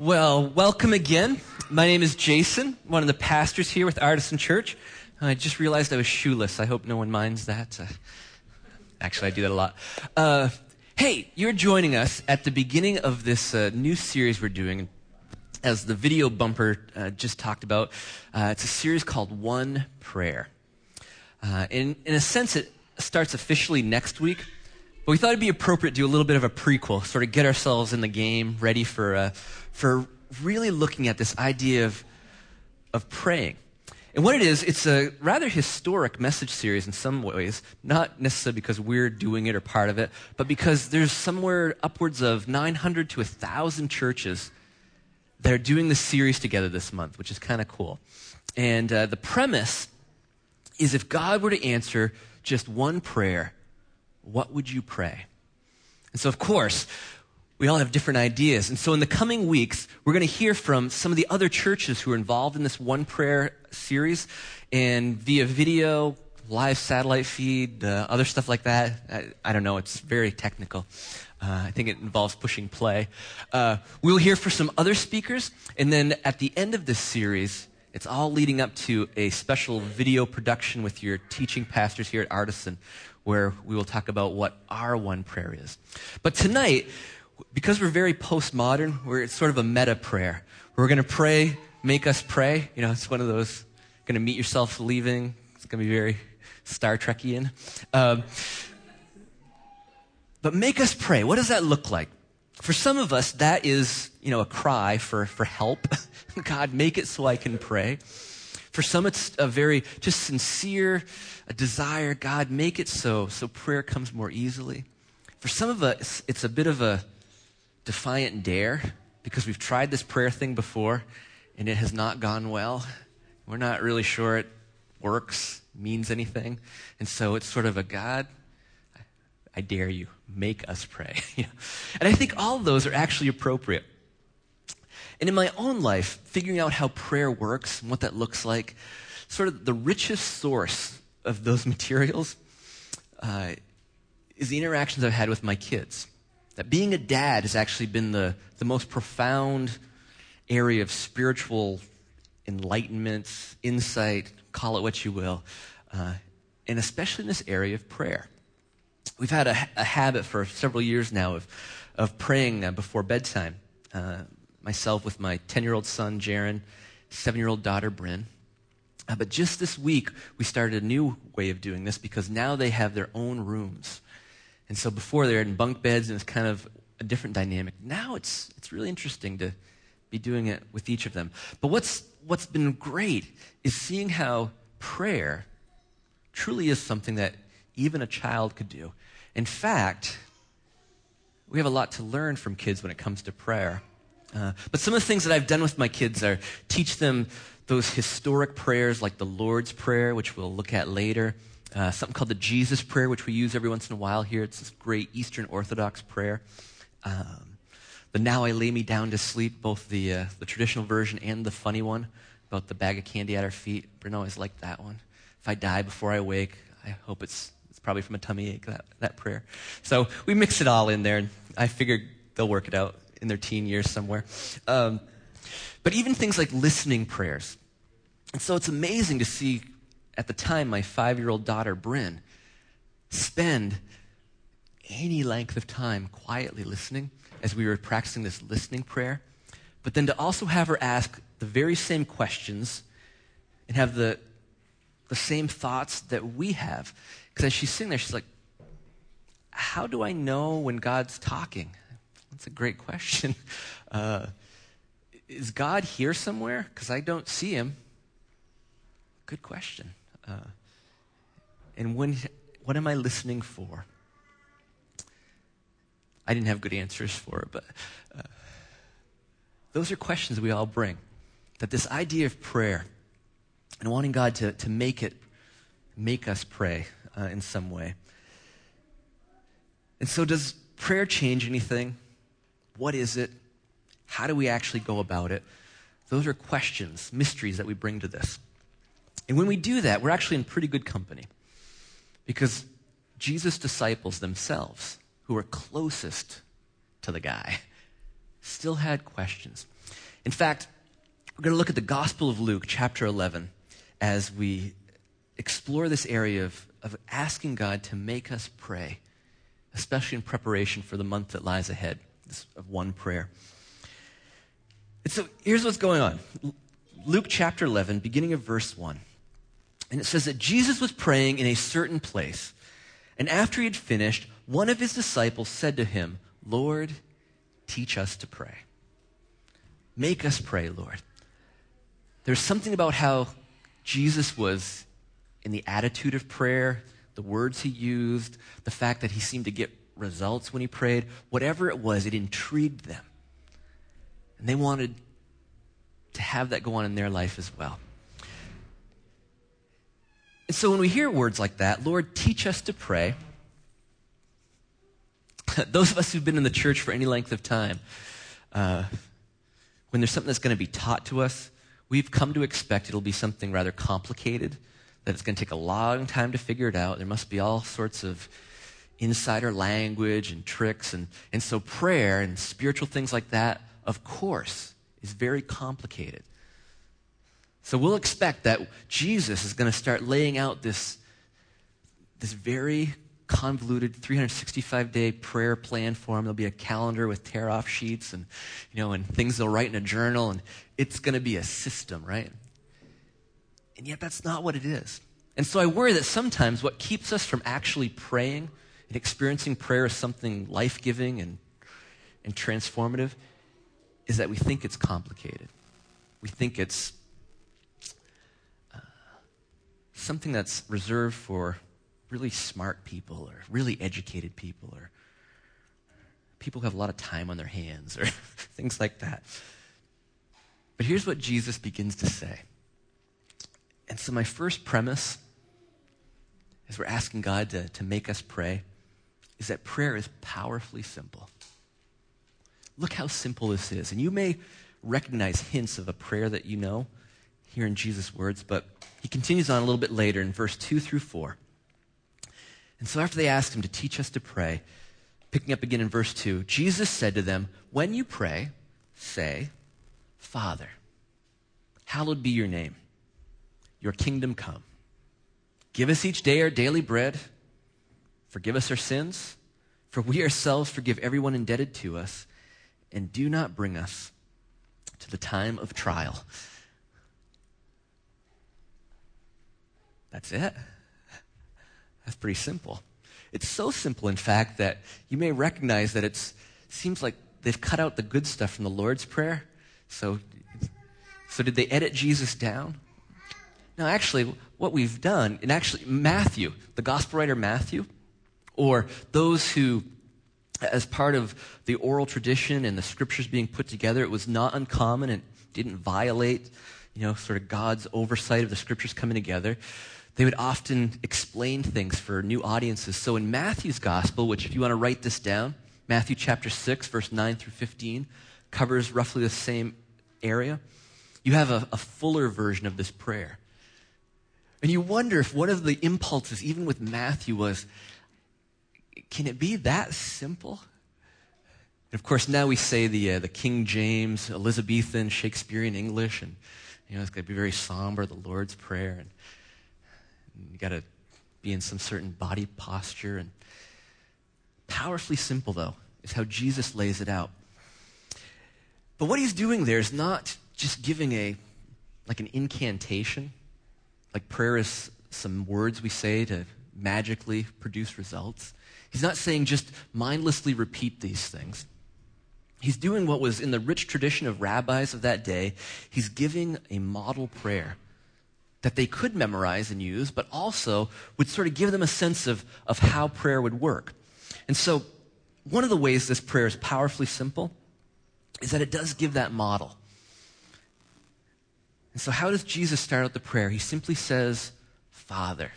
Well, welcome again. My name is Jason, one of the pastors here with Artisan Church. I just realized I was shoeless. I hope no one minds that. Uh, actually, I do that a lot. Uh, hey, you're joining us at the beginning of this uh, new series we're doing. As the video bumper uh, just talked about, uh, it's a series called One Prayer. Uh, in, in a sense, it starts officially next week, but we thought it'd be appropriate to do a little bit of a prequel, sort of get ourselves in the game, ready for, for really looking at this idea of, of praying. And what it is, it's a rather historic message series in some ways, not necessarily because we're doing it or part of it, but because there's somewhere upwards of 900 to 1,000 churches that are doing this series together this month, which is kind of cool. And uh, the premise is if God were to answer just one prayer, what would you pray? And so, of course, we all have different ideas. And so, in the coming weeks, we're going to hear from some of the other churches who are involved in this one prayer series and via video, live satellite feed, uh, other stuff like that. I, I, don't know, it's very technical. Uh, I think it involves pushing play. Uh, we'll hear from some other speakers, and then at the end of this series, it's all leading up to a special video production with your teaching pastors here at Artisan, where we will talk about what our one prayer is. But tonight, because we're very postmodern, we're it's sort of a meta prayer. We're going to pray, make us pray. You know, it's one of those going to meet yourself leaving. It's going to be very Star Trekian. Um, but make us pray. What does that look like? For some of us, that is, you know, a cry for, for help. God, make it so I can pray. For some, it's a very just sincere a desire. God, make it so, so prayer comes more easily. For some of us, it's a bit of a defiant dare because we've tried this prayer thing before and it has not gone well. We're not really sure it works, means anything. And so it's sort of a God, I dare you, make us pray. and I think all those are actually appropriate. And in my own life, figuring out how prayer works and what that looks like, sort of the richest source of those materials uh, is the interactions I've had with my kids. That being a dad has actually been the, the most profound area of spiritual enlightenment, insight, call it what you will, uh, and especially in this area of prayer. We've had a, a habit for several years now of, of praying uh, before bedtime. Uh, myself with my 10 year old son, Jaron, 7 year old daughter, Bryn. Uh, but just this week, we started a new way of doing this because now they have their own rooms. And so before they were in bunk beds and it's kind of a different dynamic. Now it's, it's really interesting to be doing it with each of them. But what's, what's been great is seeing how prayer truly is something that even a child could do. In fact, we have a lot to learn from kids when it comes to prayer. Uh, but some of the things that I've done with my kids are teach them those historic prayers like the Lord's Prayer, which we'll look at later. Uh, something called the Jesus Prayer, which we use every once in a while here. It's this great Eastern Orthodox prayer. Um, the Now I Lay Me Down to Sleep, both the, uh, the traditional version and the funny one about the bag of candy at our feet. Bryn always liked that one. If I die before I wake, I hope it's, it's probably from a tummy ache, that, that prayer. So we mix it all in there, and I figure they'll work it out in their teen years somewhere. Um, but even things like listening prayers. And so it's amazing to see, at the time, my five year old daughter, Bryn, spend any length of time quietly listening as we were practicing this listening prayer. But then to also have her ask the very same questions and have the, the same thoughts that we have. Because as she's sitting there, she's like, How do I know when God's talking? That's a great question. Uh, is God here somewhere? Because I don't see him. Good question. Uh, and when, what am I listening for? I didn't have good answers for it, but uh, those are questions we all bring. That this idea of prayer and wanting God to, to make it, make us pray uh, in some way. And so, does prayer change anything? What is it? How do we actually go about it? Those are questions, mysteries that we bring to this. And when we do that, we're actually in pretty good company. Because Jesus' disciples themselves, who were closest to the guy, still had questions. In fact, we're going to look at the Gospel of Luke, chapter 11, as we explore this area of, of asking God to make us pray, especially in preparation for the month that lies ahead of one prayer. And so here's what's going on Luke chapter 11, beginning of verse 1. And it says that Jesus was praying in a certain place. And after he had finished, one of his disciples said to him, Lord, teach us to pray. Make us pray, Lord. There's something about how Jesus was in the attitude of prayer, the words he used, the fact that he seemed to get results when he prayed, whatever it was, it intrigued them. And they wanted to have that go on in their life as well. And so when we hear words like that, Lord, teach us to pray, those of us who've been in the church for any length of time, uh, when there's something that's going to be taught to us, we've come to expect it'll be something rather complicated, that it's going to take a long time to figure it out. There must be all sorts of insider language and tricks. And, and so prayer and spiritual things like that, of course, is very complicated. So we'll expect that Jesus is going to start laying out this, this very convoluted 365 day prayer plan for him. There'll be a calendar with tear off sheets and, you know, and things they'll write in a journal, and it's going to be a system, right? And yet that's not what it is. And so I worry that sometimes what keeps us from actually praying and experiencing prayer as something life giving and, and transformative is that we think it's complicated. We think it's uh, something that's reserved for really smart people or really educated people or people who have a lot of time on their hands or things like that. But here's what Jesus begins to say. And so, my first premise, as we're asking God to, to make us pray, is that prayer is powerfully simple. Look how simple this is. And you may recognize hints of a prayer that you know here in Jesus' words, but he continues on a little bit later in verse 2 through 4. And so after they asked him to teach us to pray, picking up again in verse 2, Jesus said to them, When you pray, say, Father, hallowed be your name. Your kingdom come. Give us each day our daily bread. Forgive us our sins, for we ourselves forgive everyone indebted to us. And do not bring us to the time of trial. That's it. That's pretty simple. It's so simple, in fact, that you may recognize that it seems like they've cut out the good stuff from the Lord's Prayer. So, so did they edit Jesus down? No, actually, what we've done, and actually, Matthew, the gospel writer Matthew, or those who, as part of the oral tradition and the scriptures being put together, it was not uncommon and didn't violate, you know, sort of God's oversight of the scriptures coming together they would often explain things for new audiences. So in Matthew's gospel, which if you want to write this down, Matthew chapter 6, verse 9 through 15, covers roughly the same area. You have a, a fuller version of this prayer. And you wonder if one of the impulses, even with Matthew, was can it be that simple? And of course, now we say the, uh, the King James, Elizabethan, Shakespearean English, and you know, it's going to be very somber, the Lord's Prayer. And you got to be in some certain body posture. And powerfully simple, though, is how Jesus lays it out. But what he's doing there is not just giving a like an incantation, like prayer is some words we say to magically produce results. He's not saying just mindlessly repeat these things. He's doing what was in the rich tradition of rabbis of that day. He's giving a model prayer that they could memorize and use, but also would sort of give them a sense of, of how prayer would work. And so, one of the ways this prayer is powerfully simple is that it does give that model. And so, how does Jesus start out the prayer? He simply says, Father.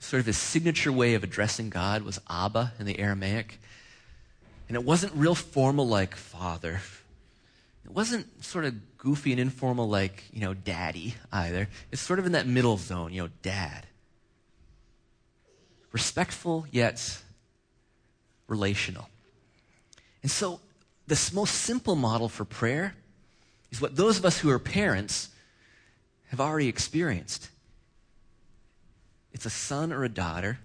Sort of his signature way of addressing God was Abba in the Aramaic. And it wasn't real formal like Father. It wasn't sort of goofy and informal like, you know, daddy either. It's sort of in that middle zone, you know, dad. Respectful yet relational. And so this most simple model for prayer is what those of us who are parents have already experienced. It's a son or a daughter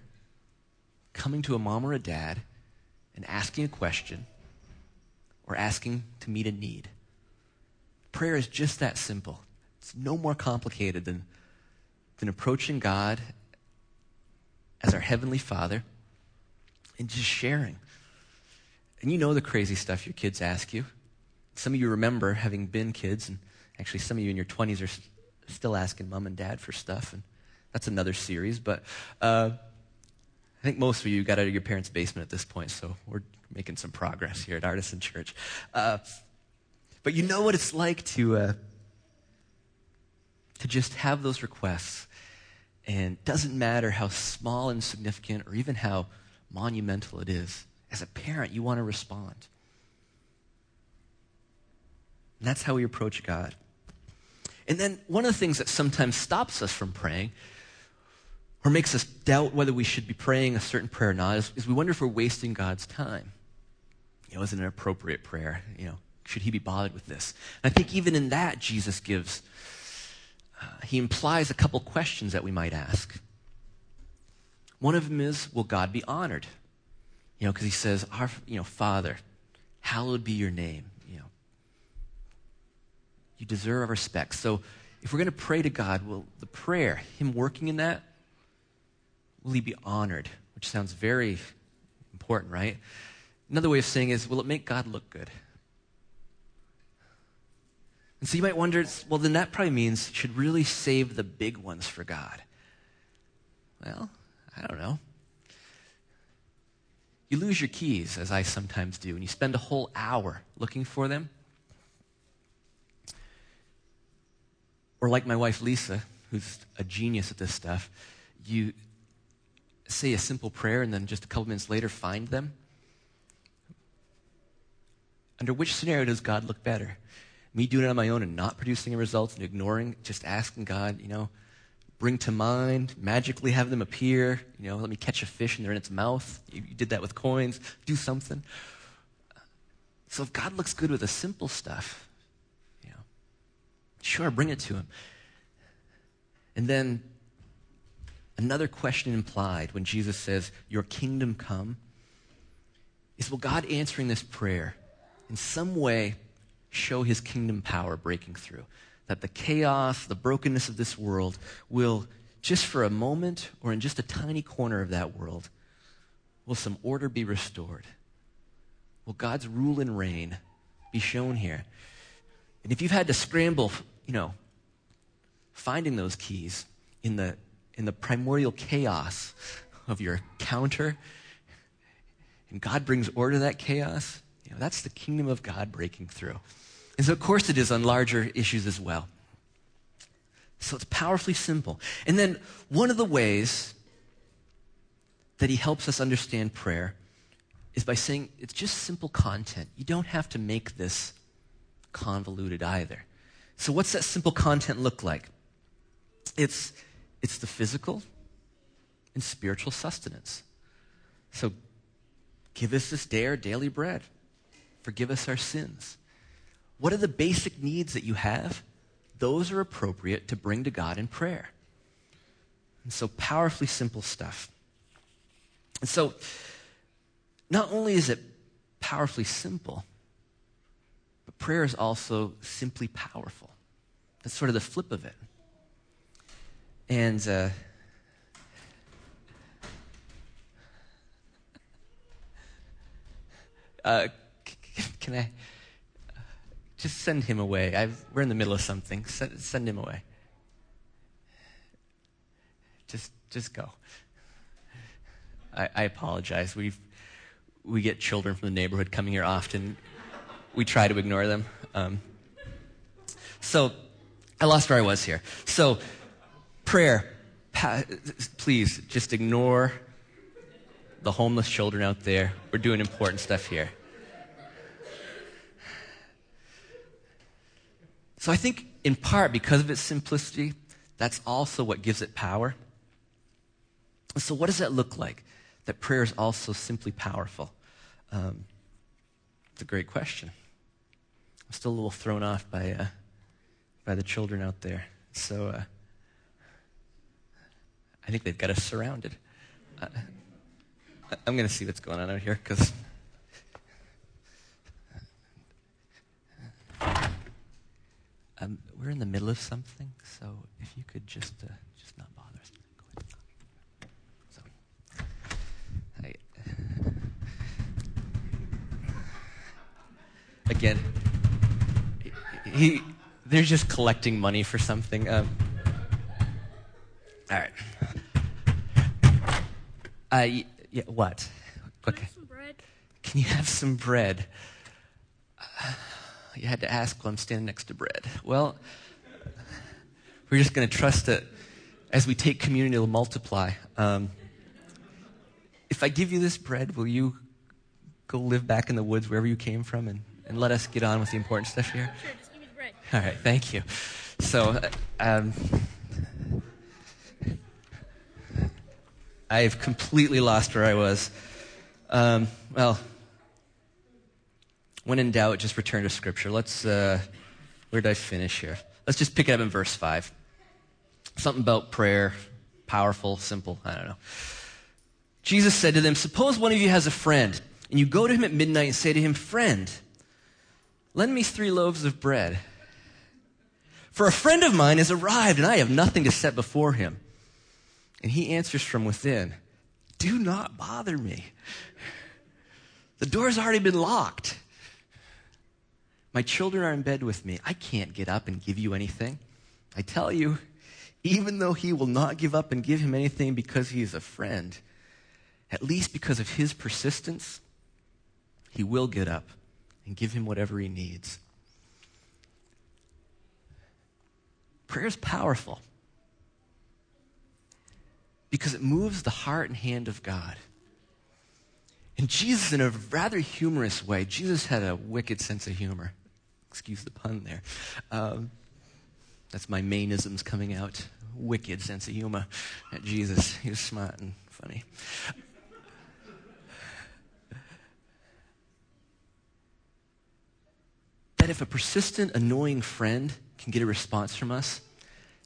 coming to a mom or a dad and asking a question or asking to meet a need. Prayer is just that simple. It's no more complicated than, than approaching God as our Heavenly Father and just sharing. And you know the crazy stuff your kids ask you. Some of you remember having been kids, and actually, some of you in your 20s are still asking mom and dad for stuff, and that's another series. But uh, I think most of you got out of your parents' basement at this point, so we're making some progress here at Artisan Church. Uh, but you know what it's like to uh, to just have those requests, and doesn't matter how small and significant, or even how monumental it is. As a parent, you want to respond. And that's how we approach God. And then one of the things that sometimes stops us from praying or makes us doubt whether we should be praying a certain prayer or not is, is we wonder if we're wasting God's time. You know, is it an appropriate prayer? You know, should he be bothered with this? And I think even in that, Jesus gives, uh, he implies a couple questions that we might ask. One of them is, will God be honored? You know, because he says, our, you know, Father, hallowed be your name. You know, you deserve our respect. So if we're going to pray to God, will the prayer, him working in that, will he be honored? Which sounds very important, right? Another way of saying is, will it make God look good? And so you might wonder, well, then that probably means you should really save the big ones for God. Well, I don't know. You lose your keys, as I sometimes do, and you spend a whole hour looking for them. Or, like my wife Lisa, who's a genius at this stuff, you say a simple prayer and then just a couple minutes later find them. Under which scenario does God look better? Me doing it on my own and not producing results and ignoring, just asking God, you know, bring to mind, magically have them appear. You know, let me catch a fish and they're in its mouth. You, you did that with coins. Do something. So if God looks good with the simple stuff, you know, sure, bring it to Him. And then another question implied when Jesus says, Your kingdom come, is will God answering this prayer in some way show His kingdom power breaking through? that the chaos, the brokenness of this world will, just for a moment or in just a tiny corner of that world, will some order be restored? Will God's rule and reign be shown here? And if you've had to scramble, you know, finding those keys in the, in the primordial chaos of your counter, and God brings order to that chaos, you know, that's the kingdom of God breaking through. And so, of course, it is on larger issues as well. So it's powerfully simple. And then, one of the ways that he helps us understand prayer is by saying it's just simple content. You don't have to make this convoluted either. So, what's that simple content look like? It's, it's the physical and spiritual sustenance. So, give us this day our daily bread, forgive us our sins what are the basic needs that you have? Those are appropriate to bring to God in prayer. And so, powerfully simple stuff. And so, not only is it powerfully simple, but prayer is also simply powerful. That's sort of the flip of it. And uh, uh, can I? Just send him away. I've, we're in the middle of something. Send, send him away. Just, just go. I, I apologize. we we get children from the neighborhood coming here often. We try to ignore them. Um, so, I lost where I was here. So, prayer. Pa- please, just ignore the homeless children out there. We're doing important stuff here. So I think, in part, because of its simplicity, that's also what gives it power. So, what does that look like? That prayer is also simply powerful. Um, It's a great question. I'm still a little thrown off by, uh, by the children out there. So uh, I think they've got us surrounded. Uh, I'm going to see what's going on out here because. Um, we're in the middle of something, so if you could just uh, just not bother us. So, I, again, he, they're just collecting money for something. Um, all right. Uh, yeah, what? Okay. Can you have some bread? Uh, you had to ask while I'm standing next to bread. Well, we're just going to trust that as we take communion, it'll multiply. Um, if I give you this bread, will you go live back in the woods wherever you came from and, and let us get on with the important stuff here? Sure, just give me the bread. All right, thank you. So, uh, um, I've completely lost where I was. Um, well, when in doubt, just return to Scripture. Let's, uh, where did I finish here? Let's just pick it up in verse 5. Something about prayer, powerful, simple, I don't know. Jesus said to them, Suppose one of you has a friend, and you go to him at midnight and say to him, Friend, lend me three loaves of bread. For a friend of mine has arrived, and I have nothing to set before him. And he answers from within, Do not bother me. The door's already been locked. My children are in bed with me. I can't get up and give you anything. I tell you, even though he will not give up and give him anything because he is a friend, at least because of his persistence, he will get up and give him whatever he needs. Prayer is powerful because it moves the heart and hand of God. And Jesus, in a rather humorous way, Jesus had a wicked sense of humor. Excuse the pun there. Um, that's my Maineisms coming out. Wicked sense of humor at Jesus. He was smart and funny. That if a persistent, annoying friend can get a response from us,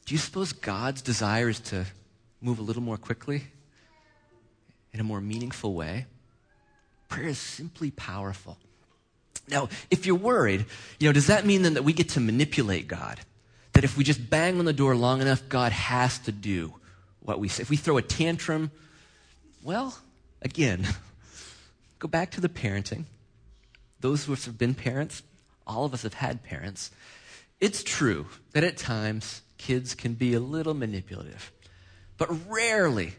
do you suppose God's desire is to move a little more quickly in a more meaningful way? Prayer is simply powerful. Now, if you're worried, you know, does that mean then that we get to manipulate God? That if we just bang on the door long enough, God has to do what we say? If we throw a tantrum, well, again, go back to the parenting. Those of who have been parents, all of us have had parents. It's true that at times kids can be a little manipulative, but rarely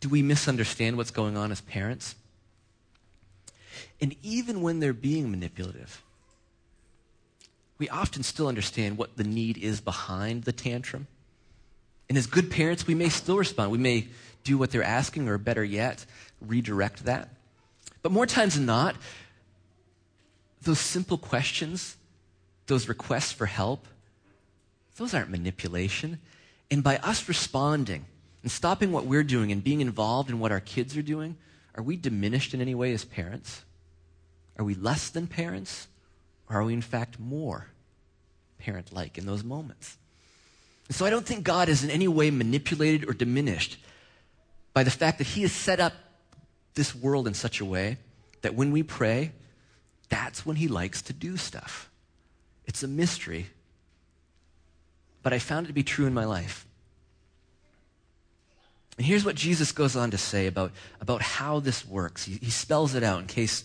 do we misunderstand what's going on as parents. And even when they're being manipulative, we often still understand what the need is behind the tantrum. And as good parents, we may still respond. We may do what they're asking, or better yet, redirect that. But more times than not, those simple questions, those requests for help, those aren't manipulation. And by us responding and stopping what we're doing and being involved in what our kids are doing, are we diminished in any way as parents? Are we less than parents? Or are we, in fact, more parent like in those moments? And so I don't think God is in any way manipulated or diminished by the fact that He has set up this world in such a way that when we pray, that's when He likes to do stuff. It's a mystery, but I found it to be true in my life. And here's what Jesus goes on to say about, about how this works. He, he spells it out in case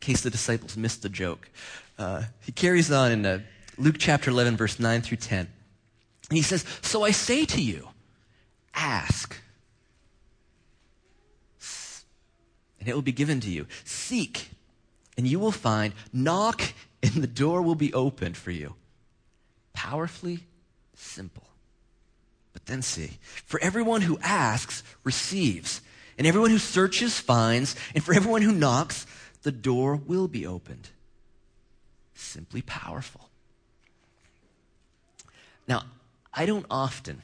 case the disciples missed the joke. Uh, he carries on in uh, Luke chapter 11, verse 9 through 10. And he says, So I say to you, ask, and it will be given to you. Seek, and you will find. Knock, and the door will be opened for you. Powerfully simple. But then see, for everyone who asks receives, and everyone who searches finds, and for everyone who knocks, the door will be opened. Simply powerful. Now, I don't often,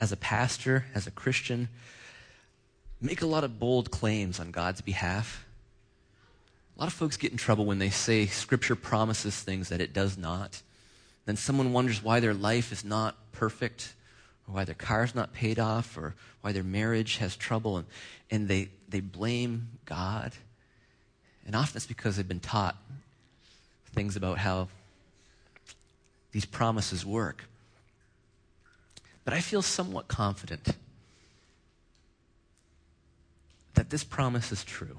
as a pastor, as a Christian, make a lot of bold claims on God's behalf. A lot of folks get in trouble when they say Scripture promises things that it does not. Then someone wonders why their life is not perfect, or why their car's not paid off, or why their marriage has trouble, and, and they, they blame God. And often it's because they've been taught things about how these promises work. But I feel somewhat confident that this promise is true.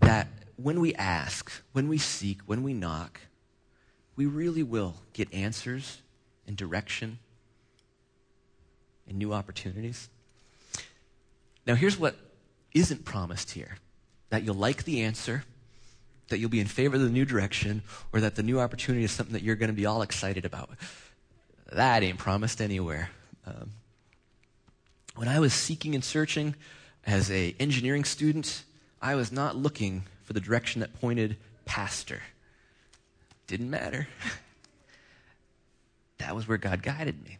That when we ask, when we seek, when we knock, we really will get answers and direction and new opportunities. Now, here's what isn't promised here that you'll like the answer, that you'll be in favor of the new direction, or that the new opportunity is something that you're going to be all excited about. That ain't promised anywhere. Um, when I was seeking and searching as a engineering student, I was not looking for the direction that pointed pastor. Didn't matter. that was where God guided me.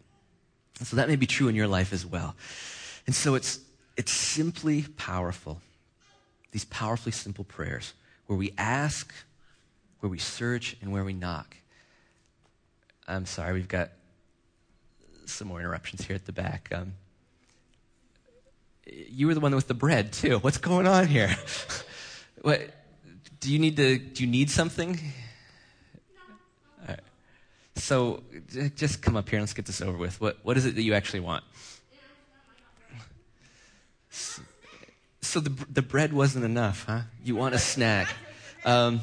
And so that may be true in your life as well. And so it's it's simply powerful. These powerfully simple prayers where we ask, where we search, and where we knock. I'm sorry, we've got some more interruptions here at the back. Um, you were the one with the bread too. What's going on here? what do you need to? Do you need something? So just come up here and let's get this over with. What what is it that you actually want? So the the bread wasn't enough, huh? You want a snack. Um,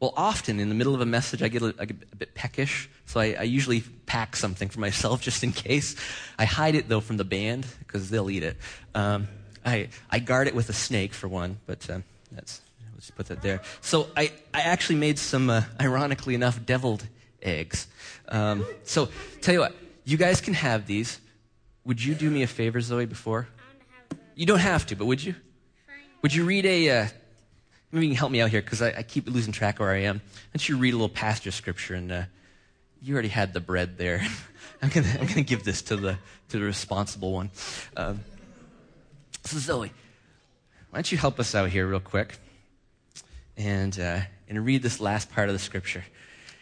well, often in the middle of a message, I get a, bit peckish, so I, I, usually pack something for myself just in case. I hide it though from the band because they'll eat it. Um, I I guard it with a snake for one, but um, that's let's put that there. So I I actually made some, uh, ironically enough, deviled eggs. Um, so tell you what, you guys can have these. Would you do me a favor, Zoe? Before you don't have to, but would you? Would you read a uh, Maybe you can help me out here because I, I, keep losing track of where I am. Why don't you read a little pastor scripture and uh, you already had the bread there. I'm gonna I'm gonna give this to the to the responsible one. Um, so Zoe, why don't you help us out here real quick and uh, and read this last part of the scripture.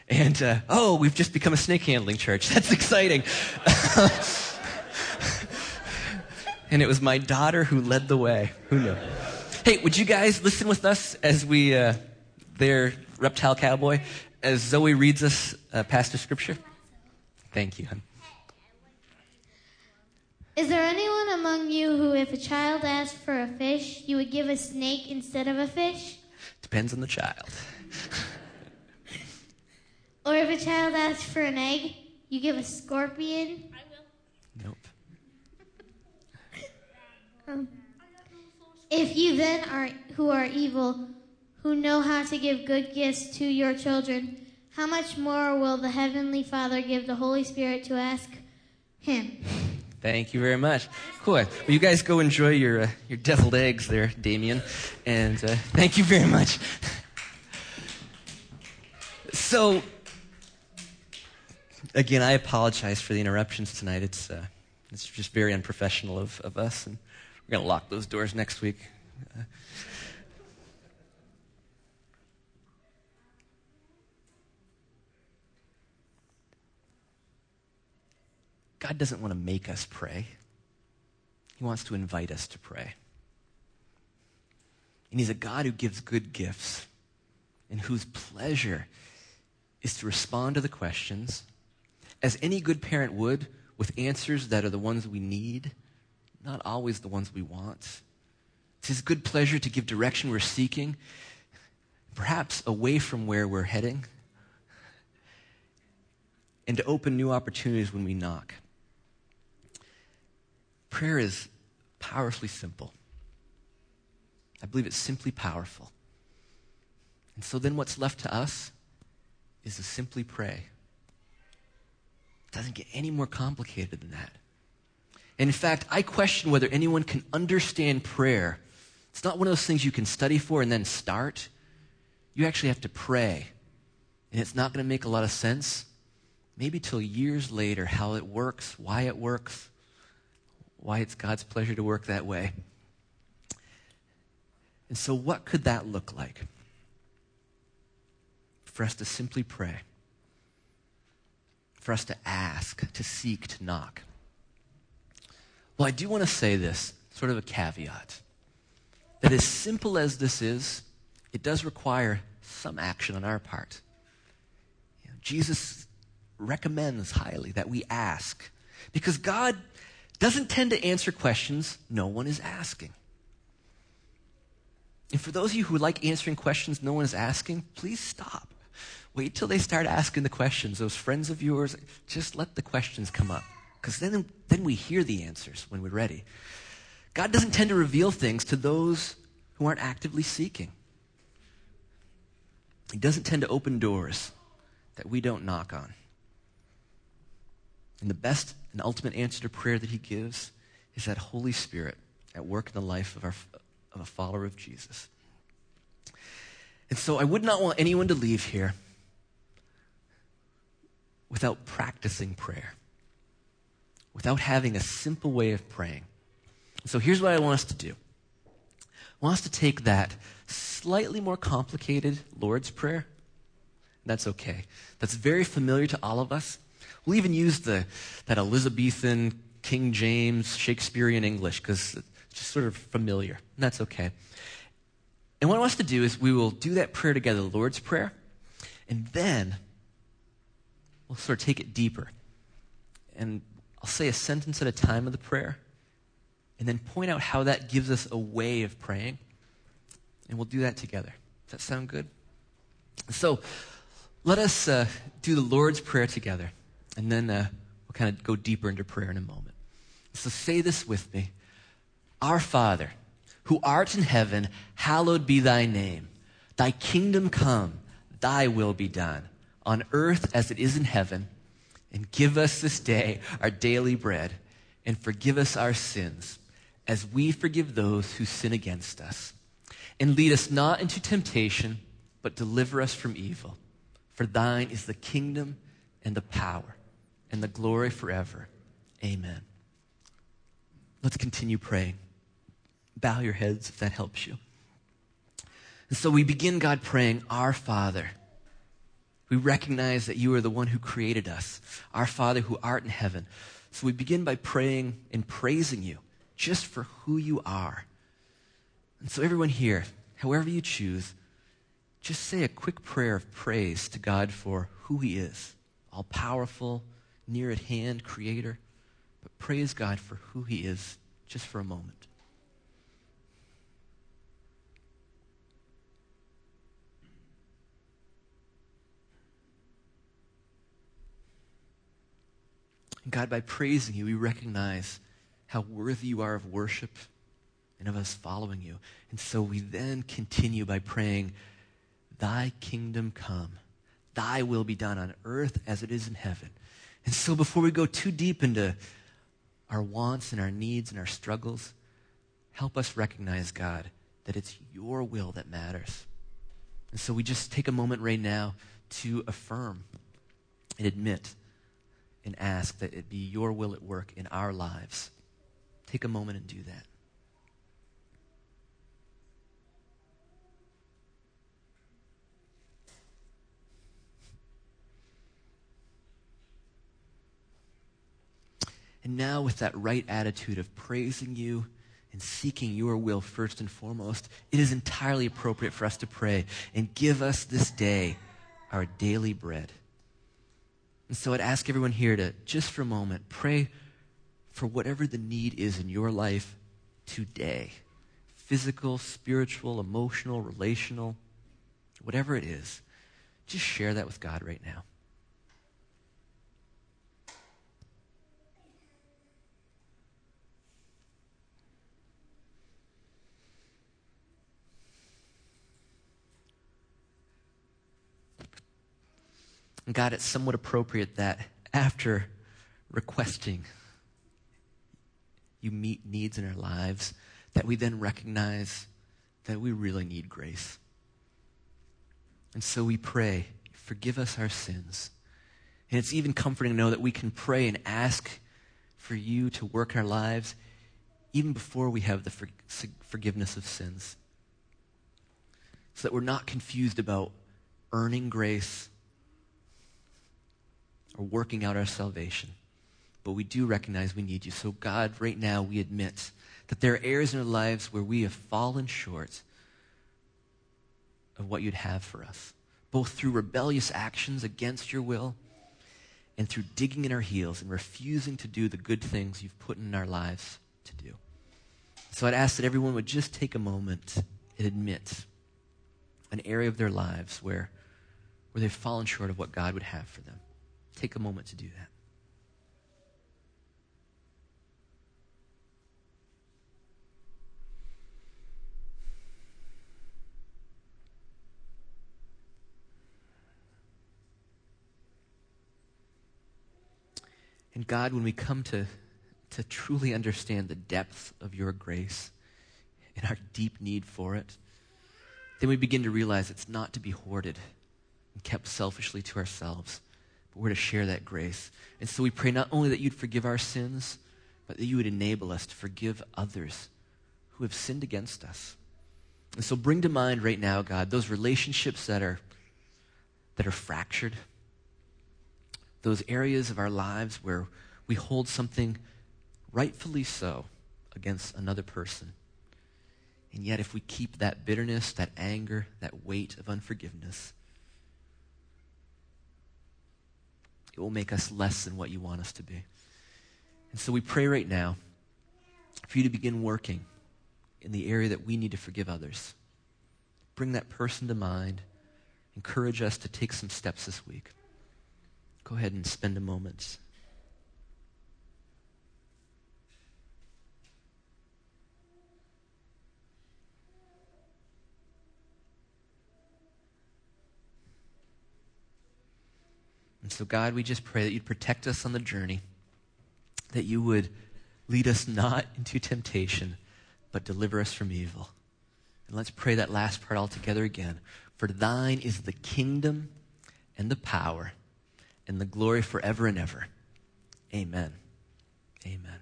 And uh, oh, we've just become a snake handling church. That's exciting. and it was my daughter who led the way. Who knew? Hey, would you guys listen with us as we, uh, their reptile cowboy, as Zoe reads us uh, past the scripture? Thank you, hon. Is there anyone among you who, if a child asked for a fish, you would give a snake instead of a fish? Depends on the child. or if a child asked for an egg, you give a scorpion? I will. Nope. If you then are who are evil, who know how to give good gifts to your children, how much more will the heavenly Father give the Holy Spirit to ask him? Thank you very much. Cool. Well, you guys go enjoy your uh, your deviled eggs there, Damien, and uh, thank you very much. so, again, I apologize for the interruptions tonight. It's uh, it's just very unprofessional of, of us, and we're going to lock those doors next week. God doesn't want to make us pray. He wants to invite us to pray. And He's a God who gives good gifts and whose pleasure is to respond to the questions as any good parent would with answers that are the ones we need not always the ones we want. It's His good pleasure to give direction we're seeking, perhaps away from where we're heading, and to open new opportunities when we knock. Prayer is powerfully simple. I believe it's simply powerful. And so then what's left to us is to simply pray. It doesn't get any more complicated than that. In fact, I question whether anyone can understand prayer. It's not one of those things you can study for and then start. You actually have to pray. And it's not going to make a lot of sense, maybe till years later, how it works, why it works, why it's God's pleasure to work that way. And so, what could that look like? For us to simply pray, for us to ask, to seek, to knock. Well, I do want to say this, sort of a caveat, that as simple as this is, it does require some action on our part. You know, Jesus recommends highly that we ask because God doesn't tend to answer questions no one is asking. And for those of you who like answering questions no one is asking, please stop. Wait till they start asking the questions. Those friends of yours, just let the questions come up. Because then, then we hear the answers when we're ready. God doesn't tend to reveal things to those who aren't actively seeking. He doesn't tend to open doors that we don't knock on. And the best and ultimate answer to prayer that he gives is that Holy Spirit at work in the life of, our, of a follower of Jesus. And so I would not want anyone to leave here without practicing prayer, without having a simple way of praying. So here's what I want us to do. I want us to take that slightly more complicated Lord's Prayer. That's okay. That's very familiar to all of us. We'll even use the, that Elizabethan, King James, Shakespearean English because it's just sort of familiar. And that's okay. And what I want us to do is we will do that prayer together, the Lord's Prayer, and then we'll sort of take it deeper. And I'll say a sentence at a time of the prayer, and then point out how that gives us a way of praying. And we'll do that together. Does that sound good? So let us uh, do the Lord's Prayer together, and then uh, we'll kind of go deeper into prayer in a moment. So say this with me Our Father, who art in heaven, hallowed be thy name. Thy kingdom come, thy will be done, on earth as it is in heaven. And give us this day our daily bread, and forgive us our sins, as we forgive those who sin against us and lead us not into temptation, but deliver us from evil. For thine is the kingdom and the power and the glory forever. Amen. Let's continue praying. Bow your heads if that helps you. And so we begin, God, praying, Our Father. We recognize that you are the one who created us, our Father who art in heaven. So we begin by praying and praising you just for who you are. And so, everyone here, however you choose, just say a quick prayer of praise to God for who He is all powerful, near at hand, creator. But praise God for who He is just for a moment. God, by praising you, we recognize how worthy you are of worship and of us following you. And so we then continue by praying, Thy kingdom come, Thy will be done on earth as it is in heaven. And so before we go too deep into our wants and our needs and our struggles, help us recognize, God, that it's your will that matters. And so we just take a moment right now to affirm and admit and ask that it be your will at work in our lives. Take a moment and do that. And now, with that right attitude of praising you and seeking your will first and foremost, it is entirely appropriate for us to pray and give us this day our daily bread. And so I'd ask everyone here to, just for a moment, pray for whatever the need is in your life today physical, spiritual, emotional, relational, whatever it is. Just share that with God right now. And God, it's somewhat appropriate that after requesting you meet needs in our lives, that we then recognize that we really need grace. And so we pray, forgive us our sins. And it's even comforting to know that we can pray and ask for you to work our lives even before we have the for- forgiveness of sins. so that we're not confused about earning grace or working out our salvation. But we do recognize we need you. So, God, right now we admit that there are areas in our lives where we have fallen short of what you'd have for us, both through rebellious actions against your will and through digging in our heels and refusing to do the good things you've put in our lives to do. So I'd ask that everyone would just take a moment and admit an area of their lives where, where they've fallen short of what God would have for them. Take a moment to do that. And God, when we come to, to truly understand the depth of your grace and our deep need for it, then we begin to realize it's not to be hoarded and kept selfishly to ourselves, but we're to share that grace. And so we pray not only that you'd forgive our sins, but that you would enable us to forgive others who have sinned against us. And so bring to mind right now, God, those relationships that are, that are fractured those areas of our lives where we hold something rightfully so against another person. And yet, if we keep that bitterness, that anger, that weight of unforgiveness, it will make us less than what you want us to be. And so we pray right now for you to begin working in the area that we need to forgive others. Bring that person to mind. Encourage us to take some steps this week go ahead and spend a moment. And so, God, we just pray that you'd protect us on the journey, that you would lead us not into temptation, but deliver us from evil. And let's pray that last part all together again. For thine is the kingdom and the power and the glory forever and ever. Amen. Amen.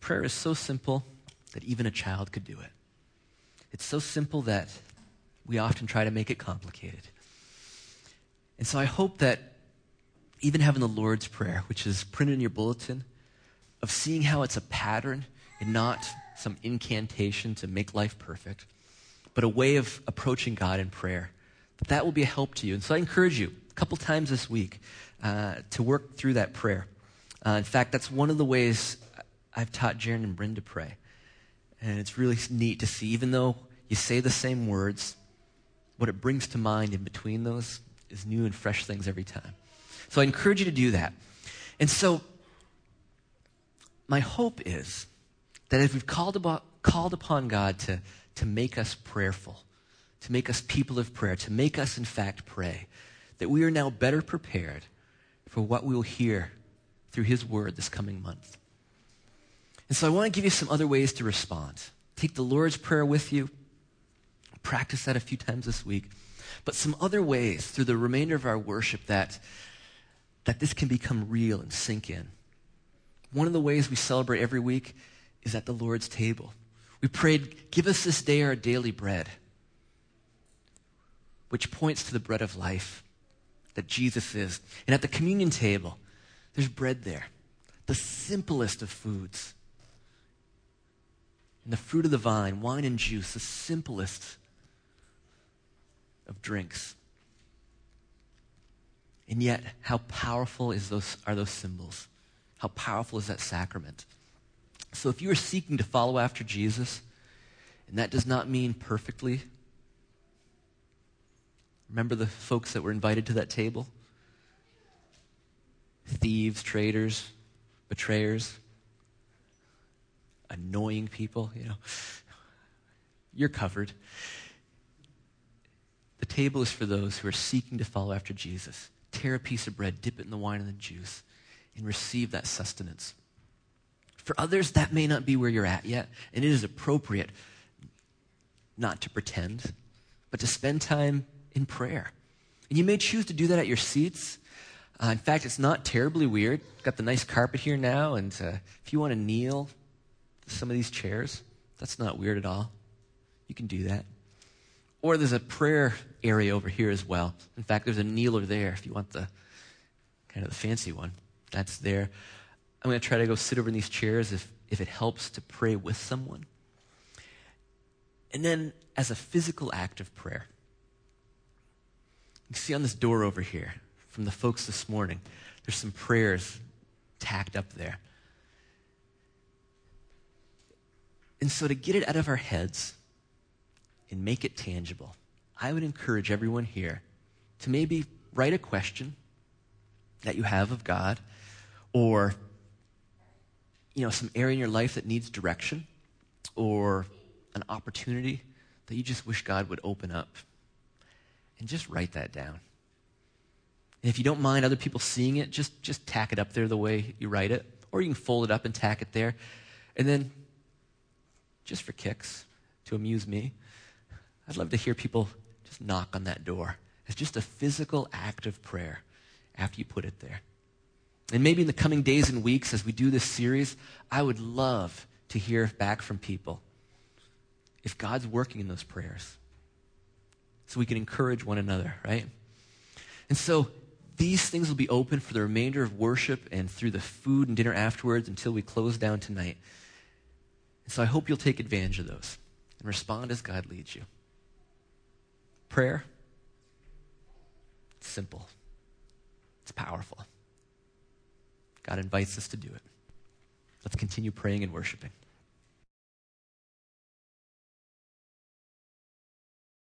Prayer is so simple that even a child could do it. It's so simple that we often try to make it complicated. And so I hope that even having the Lord's Prayer, which is printed in your bulletin, of seeing how it's a pattern and not some incantation to make life perfect, but a way of approaching God in prayer that will be a help to you. And so I encourage you a couple times this week uh, to work through that prayer. Uh, in fact, that's one of the ways I've taught Jaron and Bryn to pray. And it's really neat to see, even though you say the same words, what it brings to mind in between those is new and fresh things every time. So I encourage you to do that. And so, my hope is that if we've called, about, called upon God to, to make us prayerful, to make us people of prayer, to make us, in fact, pray, that we are now better prepared for what we will hear through His Word this coming month. And so I want to give you some other ways to respond. Take the Lord's Prayer with you, practice that a few times this week, but some other ways through the remainder of our worship that, that this can become real and sink in. One of the ways we celebrate every week is at the Lord's table. We prayed, Give us this day our daily bread which points to the bread of life that Jesus is. And at the communion table, there's bread there, the simplest of foods. And the fruit of the vine, wine and juice, the simplest of drinks. And yet, how powerful is those, are those symbols? How powerful is that sacrament? So, if you are seeking to follow after Jesus, and that does not mean perfectly Remember the folks that were invited to that table? Thieves, traitors, betrayers, annoying people, you know. You're covered. The table is for those who are seeking to follow after Jesus. Tear a piece of bread, dip it in the wine and the juice, and receive that sustenance. For others, that may not be where you're at yet, and it is appropriate not to pretend, but to spend time in prayer. And you may choose to do that at your seats. Uh, in fact, it's not terribly weird. Got the nice carpet here now, and uh, if you want to kneel, some of these chairs, That's not weird at all. You can do that. Or there's a prayer area over here as well. In fact, there's a kneeler there if you want the kind of the fancy one. That's there. I'm going to try to go sit over in these chairs if, if it helps to pray with someone. And then, as a physical act of prayer, you see on this door over here from the folks this morning, there's some prayers tacked up there. And so, to get it out of our heads and make it tangible, I would encourage everyone here to maybe write a question that you have of God or you know some area in your life that needs direction or an opportunity that you just wish God would open up. And just write that down. And if you don't mind other people seeing it, just, just tack it up there the way you write it. Or you can fold it up and tack it there. And then, just for kicks, to amuse me, I'd love to hear people just knock on that door. It's just a physical act of prayer after you put it there. And maybe in the coming days and weeks as we do this series, I would love to hear back from people if God's working in those prayers. So we can encourage one another, right? And so these things will be open for the remainder of worship and through the food and dinner afterwards until we close down tonight. And so I hope you'll take advantage of those and respond as God leads you. Prayer, it's simple, it's powerful. God invites us to do it. Let's continue praying and worshiping.